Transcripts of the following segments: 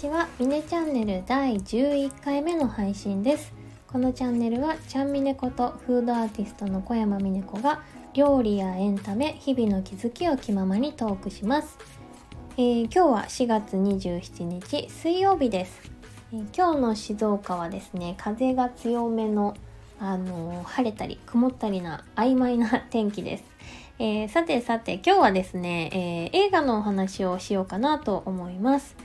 ちは。ミネチャンネル第11回目の配信です。このチャンネルはちゃんみねことフードアーティストの小山みね子が料理やエンタメ日々の気づきを気ままにトークします、えー、今日は4月27日水曜日です、えー、今日の静岡はですね風が強めのあのー、晴れたり曇ったりな曖昧な天気です。えー、さてさて今日はですね、えー、映画のお話をしようかなと思います、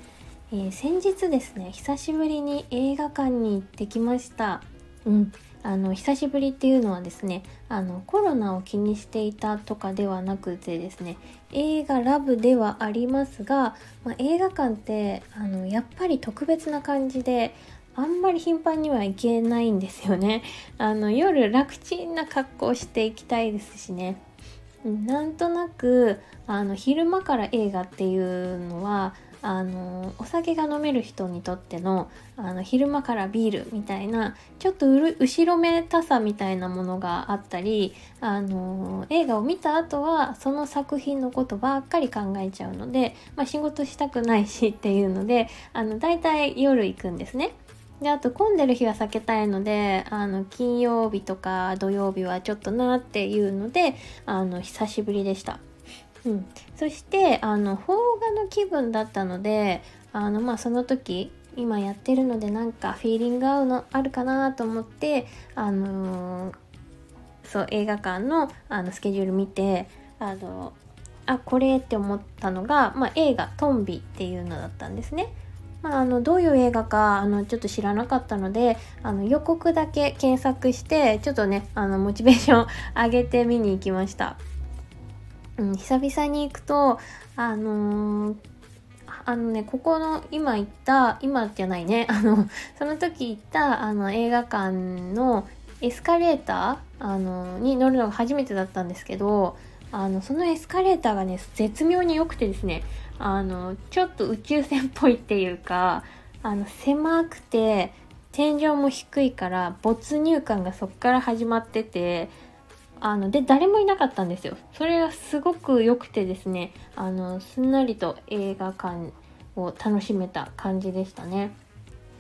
えー、先日ですね久しぶりに映画館に行ってきました。うん。あの久しぶりっていうのはですねあのコロナを気にしていたとかではなくてですね映画ラブではありますが、まあ、映画館ってあのやっぱり特別な感じであんまり頻繁には行けないんですよね。あの夜楽ちんな格好していきたいですしね。なんとなくあの昼間から映画っていうのはあのお酒が飲める人にとってのあの昼間からビールみたいなちょっと後ろめたさみたいなものがあったりあの映画を見た後はその作品のことばっかり考えちゃうので、まあ、仕事したくないしっていうのであのだいたい夜行くんですね。であと混んでる日は避けたいのであの金曜日とか土曜日はちょっとなっていうのであの久しぶりでした。うん、そしてあの邦画の気分だったのであのまあその時今やってるのでなんかフィーリング合うのあるかなと思ってあのー、そう映画館のあのスケジュール見てあのあこれって思ったのが、まあ、映画「トンビ」っていうのだったんですね。まあ、あのどういう映画かあのちょっと知らなかったのであの予告だけ検索してちょっとねあのモチベーション上げて見に行きました。うん、久々に行くとあのー、あのねここの今行った今じゃないね あのその時行ったあの映画館のエスカレーターあのに乗るのが初めてだったんですけどあのそのエスカレーターがね絶妙に良くてですねあのちょっと宇宙船っぽいっていうかあの狭くて天井も低いから没入感がそっから始まっててあので誰もいなかったんですよそれがすごく良くてですねあのすんなりと映画館を楽しめた感じでしたね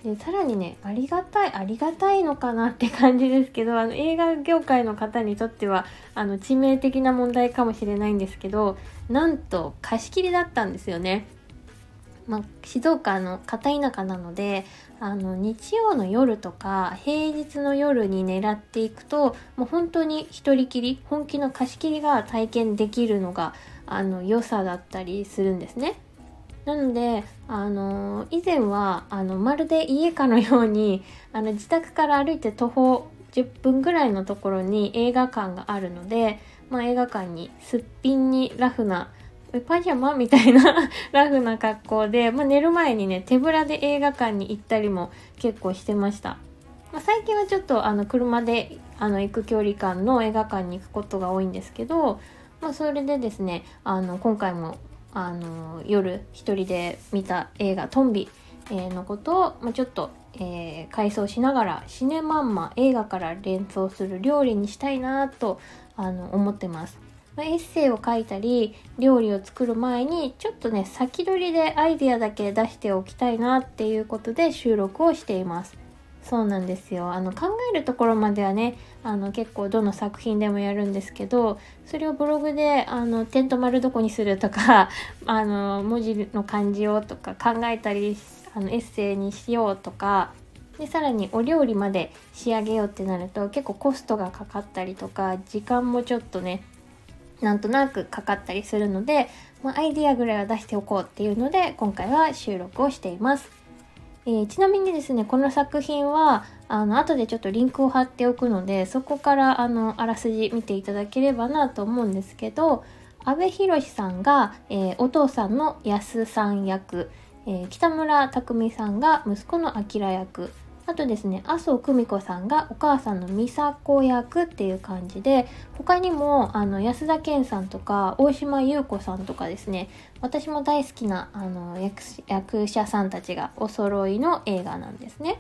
でさらにねありがたいありがたいのかなって感じですけどあの映画業界の方にとってはあの致命的な問題かもしれないんですけどなんと貸し切りだったんですよね。まあ、静岡の片田舎なのであの日曜の夜とか平日の夜に狙っていくともう本当に一人きり本気の貸し切りが体験できるのがあの良さだったりするんですね。なので、あの以前はあのまるで家かのようにあの自宅から歩いて徒歩10分ぐらいのところに映画館があるので、まあ、映画館にすっぴんにラフなパジャマみたいな ラフな格好で、まあ、寝る前にね手ぶらで映画館に行ったりも結構してました、まあ、最近はちょっとあの車であの行く距離感の映画館に行くことが多いんですけど、まあ、それでですねあの今回もあの夜一人で見た映画「トンビ」のことを、まあ、ちょっと、えー、回想しながらシネマンマ映画から連想する料理にしたいなとあの思ってます。まあ、エッセイを書いたり料理を作る前にちょっとね先取りでアイデアだけ出しておきたいなっていうことで収録をしています。そうなんですよあの考えるところまではねあの結構どの作品でもやるんですけどそれをブログであの点と丸どこにするとか あの文字の漢字をとか考えたりあのエッセイにしようとかでさらにお料理まで仕上げようってなると結構コストがかかったりとか時間もちょっとねなんとなくかかったりするので、まあ、アイディアぐらいは出しておこうっていうので今回は収録をしています。えー、ちなみにですねこの作品はあの後でちょっとリンクを貼っておくのでそこからあのあらすじ見ていただければなと思うんですけど阿部寛さんが、えー、お父さんの安さん役、えー、北村匠海さんが息子の明役あとですね麻生久美子さんがお母さんの美佐子役っていう感じで他にもあの安田顕さんとか大島優子さんとかですね私も大好きなあの役者さんたちがお揃いの映画なんですね。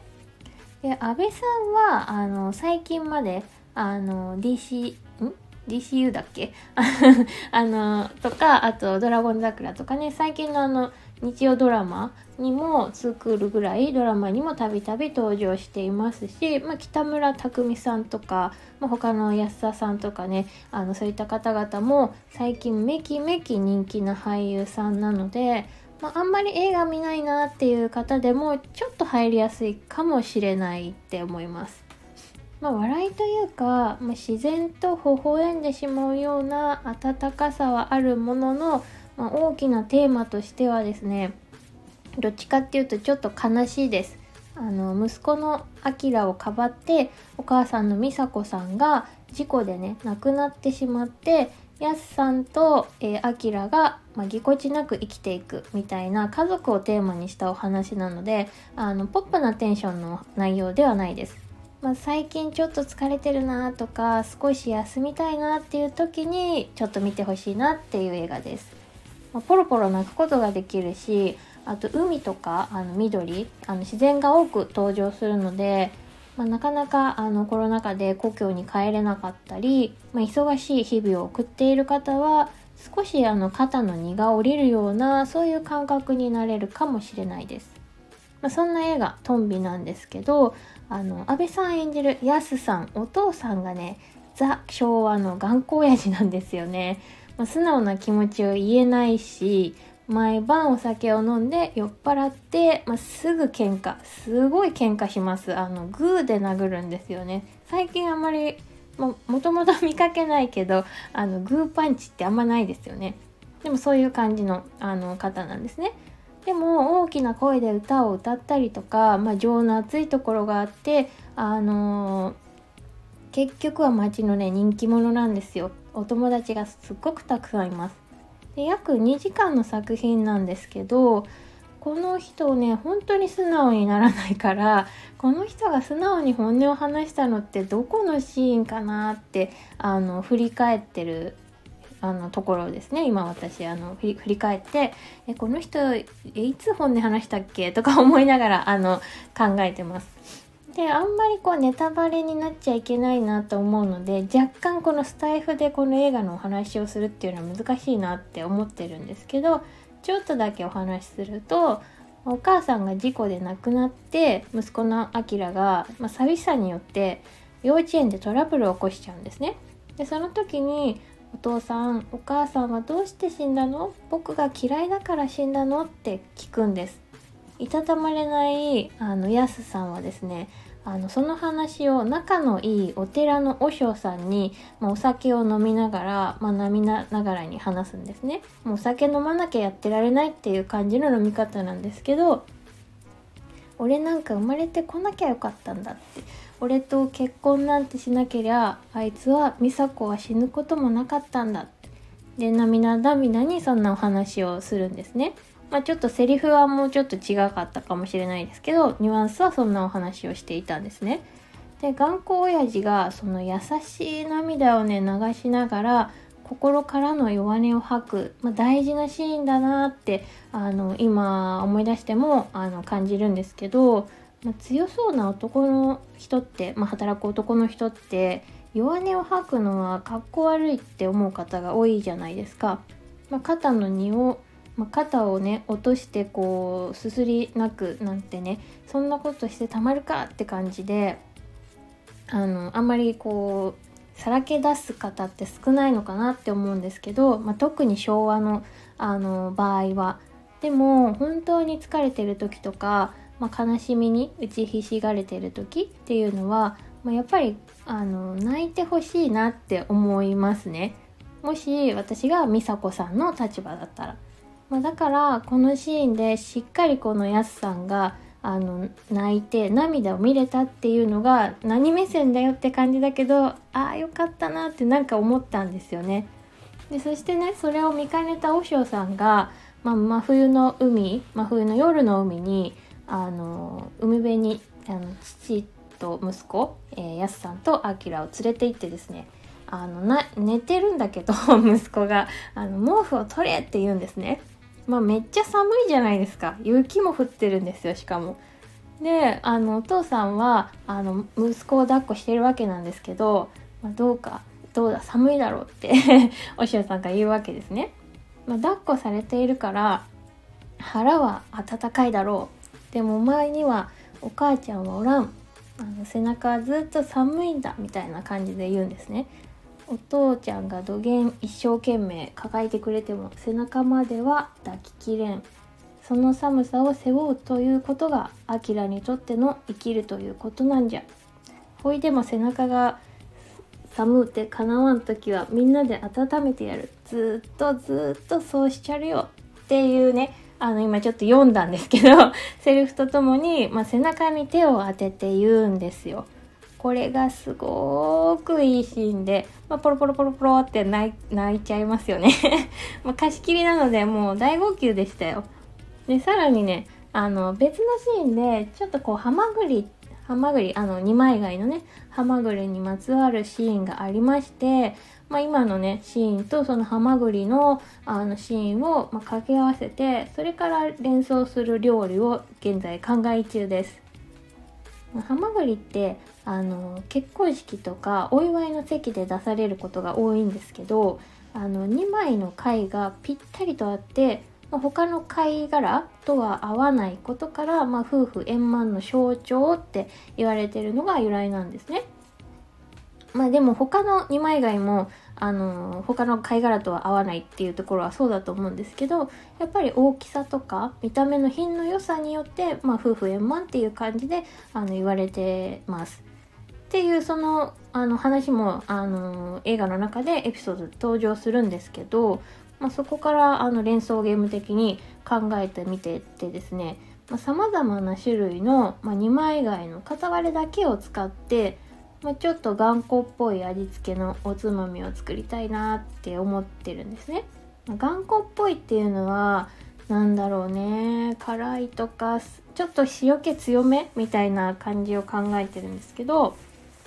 で安倍さんはあの最近まであの DC ん？DCU だっけ？あのとかあと「ドラゴン桜」とかね最近のあの日曜ドラマにも作るぐらいドラマにもたびたび登場していますし、まあ、北村匠海さんとか、まあ、他の安田さんとかねあのそういった方々も最近めきめき人気な俳優さんなので、まあ、あんまり映画見ないなっていう方でもちょっと入りやすいかもしれないって思います。まあ、笑いというか、ま、自然と微笑んでしまうような温かさはあるものの、まあ、大きなテーマとしてはですねどっちかっていうとちょっと悲しいです。あの息子のアキラをかばってお母さんの美佐子さんが事故でね亡くなってしまってやすさんと、えー、アキラが、まあ、ぎこちなく生きていくみたいな家族をテーマにしたお話なのであのポップなテンションの内容ではないです。まあ、最近ちょっと疲れてるなとか少し休みたいなっていう時にちょっと見てほしいなっていう映画です。まあ、ポロポロ泣くことができるしあと海とかあの緑あの自然が多く登場するので、まあ、なかなかあのコロナ禍で故郷に帰れなかったり、まあ、忙しい日々を送っている方は少しあの肩の荷が下りるようなそういう感覚になれるかもしれないです。まあ、そんな映画「トンビ」なんですけどあの安倍さん演じるヤスさんお父さんがねザ昭和の頑固親父なんですよね。まあ、素直な気持ちを言えないし毎晩お酒を飲んで酔っ払って、まあ、すぐ喧嘩すごい喧嘩します。あのグーで殴るんですよね。最近あんまりもともと見かけないけどあのグーパンチってあんまないですよね。でもそういう感じのあの方なんですね。でも大きな声で歌を歌ったりとか、まあ、情の熱いところがあってあのー、結局は街のね人気者なんですよ。お友達がすっごくたくさんいます。で約2時間の作品なんですけどこの人ね本当に素直にならないからこの人が素直に本音を話したのってどこのシーンかなってあの振り返ってるあのところですね。今私あの振り返ってえこの人えいつ本音話したっけ？とか思いながらあの考えてます。であんまりこうネタバレになっちゃいけないなと思うので若干このスタイフでこの映画のお話をするっていうのは難しいなって思ってるんですけどちょっとだけお話しするとお母さんが事故で亡くなって息子のアキラが、まあ、寂しさによって幼稚園でトラブルを起こしちゃうんですね。でその時にお父さんお母さんはどうして死んだの？僕が嫌いだから死んだの？って聞くんです。いたたまれないあのヤスさんはですねあのその話を仲のいいお寺の和尚さんに、まあ、お酒を飲みながら、まあ、涙ながらに話すんですね。もうお酒飲まなきゃやってられないっていう感じの飲み方なんですけど俺なんか生まれてこなきゃよかったんだって。俺と結婚なんてしなけりゃあいつは美佐子は死ぬこともなかったんだって。で涙涙にそんなお話をするんですね。まあ、ちょっとセリフはもうちょっと違かったかもしれないですけどニュアンスはそんなお話をしていたんですね。で頑固親父がその優しい涙をね流しながら心からの弱音を吐く、まあ、大事なシーンだなってあの今思い出してもあの感じるんですけど、まあ、強そうな男の人って、まあ、働く男の人って弱音を吐くのはかっこ悪いって思う方が多いじゃないですか。ま、肩の荷をまあ、肩をね落としてこうすすり泣くなんてねそんなことしてたまるかって感じであのあんまりこうさらけ出す方って少ないのかなって思うんですけど、まあ、特に昭和のあの場合はでも本当に疲れてる時とか、まあ、悲しみに打ちひしがれてる時っていうのは、まあ、やっぱりあの泣いてほしいなって思いますね。もし私が美佐子さんの立場だったら。まあ、だからこのシーンでしっかりこのやすさんがあの泣いて涙を見れたっていうのが何目線だよって感じだけどああよかったなってなんか思ったんですよね。でそしてねそれを見かねた和尚さんが、まあ、真冬の海真冬の夜の海にあの海辺にあの父と息子、えー、やすさんとあきらを連れて行ってですねあのな寝てるんだけど 息子があの毛布を取れって言うんですね。まあめっちゃ寒いじゃないですか雪も降ってるんですよしかも。であのお父さんはあの息子を抱っこしてるわけなんですけど、まあ、どうかどうだ寒いだろうって おしおさんが言うわけですね。まあ、抱っこされているから腹は温かいだろうでもお前にはお母ちゃんはおらんあの背中はずっと寒いんだみたいな感じで言うんですねお父ちゃんが土下一生懸命抱えてくれても背中までは抱ききれん。その寒さを背負うということがアキラにとっての生きるということなんじゃ。ほいでも背中が寒うてかなわん時はみんなで温めてやる。ずっとずっとそうしちゃるよっていうね。あの今ちょっと読んだんですけど。セリフとともに、まあ、背中に手を当てて言うんですよ。これがすごくいいシーンで、まあ、ポロポロポロポロって泣いちゃいますよね ま貸し切りなのでもう大号泣でしたよ。でさらにねあの別のシーンでちょっとこうハマグリハマグリあの二枚貝のねハマグリにまつわるシーンがありましてまあ、今のねシーンとそのハマグリのあのシーンを、まあ、掛け合わせてそれから連想する料理を現在考え中です。ハマグリってあの結婚式とかお祝いの席で出されることが多いんですけどあの2枚の貝がぴったりとあって、まあ、他の貝殻とは合わないことから、まあ、夫婦円満の象徴って言われてるのが由来なんですね。まあでも他の二枚貝もあの他の貝殻とは合わないっていうところはそうだと思うんですけどやっぱり大きさとか見た目の品の良さによって、まあ、夫婦円満っていう感じであの言われてます。っていうそのあの話もあの映画の中でエピソード登場するんですけど、まあ、そこからあの連想ゲーム的に考えてみてってですねさまざ、まな種類の、まあ、2枚貝の片割れだけを使ってまあ、ちょっと頑固っぽい味付けのおつまみを作りたいなって思ってるんですね。まあ、頑固っぽいっていうのは何だろうね辛いとかちょっと塩気強めみたいな感じを考えてるんですけど、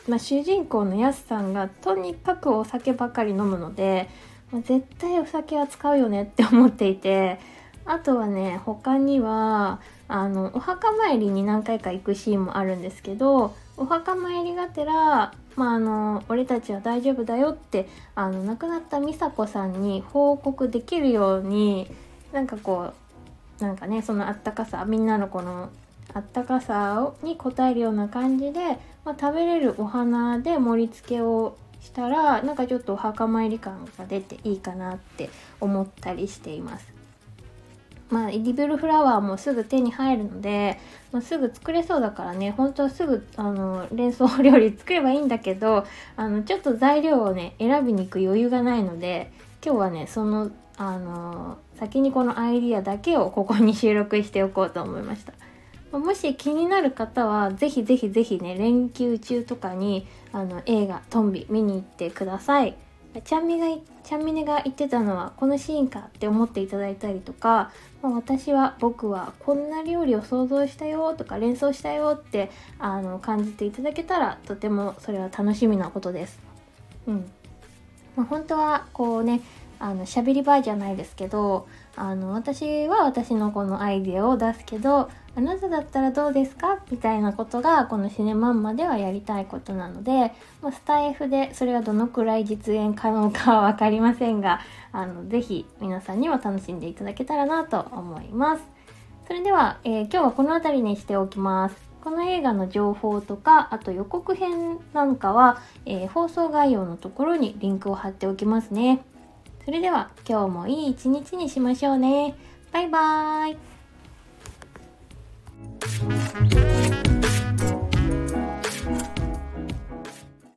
まあ、主人公のやすさんがとにかくお酒ばかり飲むので、まあ、絶対お酒は使うよねって思っていてあとはね他にはあのお墓参りに何回か行くシーンもあるんですけどお墓参りがてら、まあ、あの俺たちは大丈夫だよってあの亡くなった美佐子さんに報告できるようになんかこうなんかねそのあったかさみんなのこのあったかさに応えるような感じで、まあ、食べれるお花で盛り付けをしたらなんかちょっとお墓参り感が出ていいかなって思ったりしています。まあ、エディブルフラワーもすぐ手に入るので、まあ、すぐ作れそうだからね本当はすぐあの連想料理作ればいいんだけどあのちょっと材料をね選びに行く余裕がないので今日はねそのあの先にこのアイディアだけをここに収録しておこうと思いました。もし気になる方はぜひぜひぜひね連休中とかにあの映画「トンビ」見に行ってください。ちゃんみがちゃんみねが言ってたのはこのシーンかって思っていただいたりとか、まあ、私は僕はこんな料理を想像したよとか連想したよってあの感じていただけたらとてもそれは楽しみなことです。うんまあ、本当はこうねあの喋り場じゃないですけどあの私は私のこのアイデアを出すけどあなただったらどうですか？みたいなことがこのシネマンマではやりたいことなので、ま、スタイフでそれがどのくらい実現可能かは分かりませんがあのぜひ皆さんにも楽しんでいただけたらなと思います。それでは、えー、今日はこの辺りにしておきます。この映画の情報とか、あと予告編なんかは、えー、放送概要のところにリンクを貼っておきますね。それでは今日もいい一日にしましょうね。バイバーイ。うん。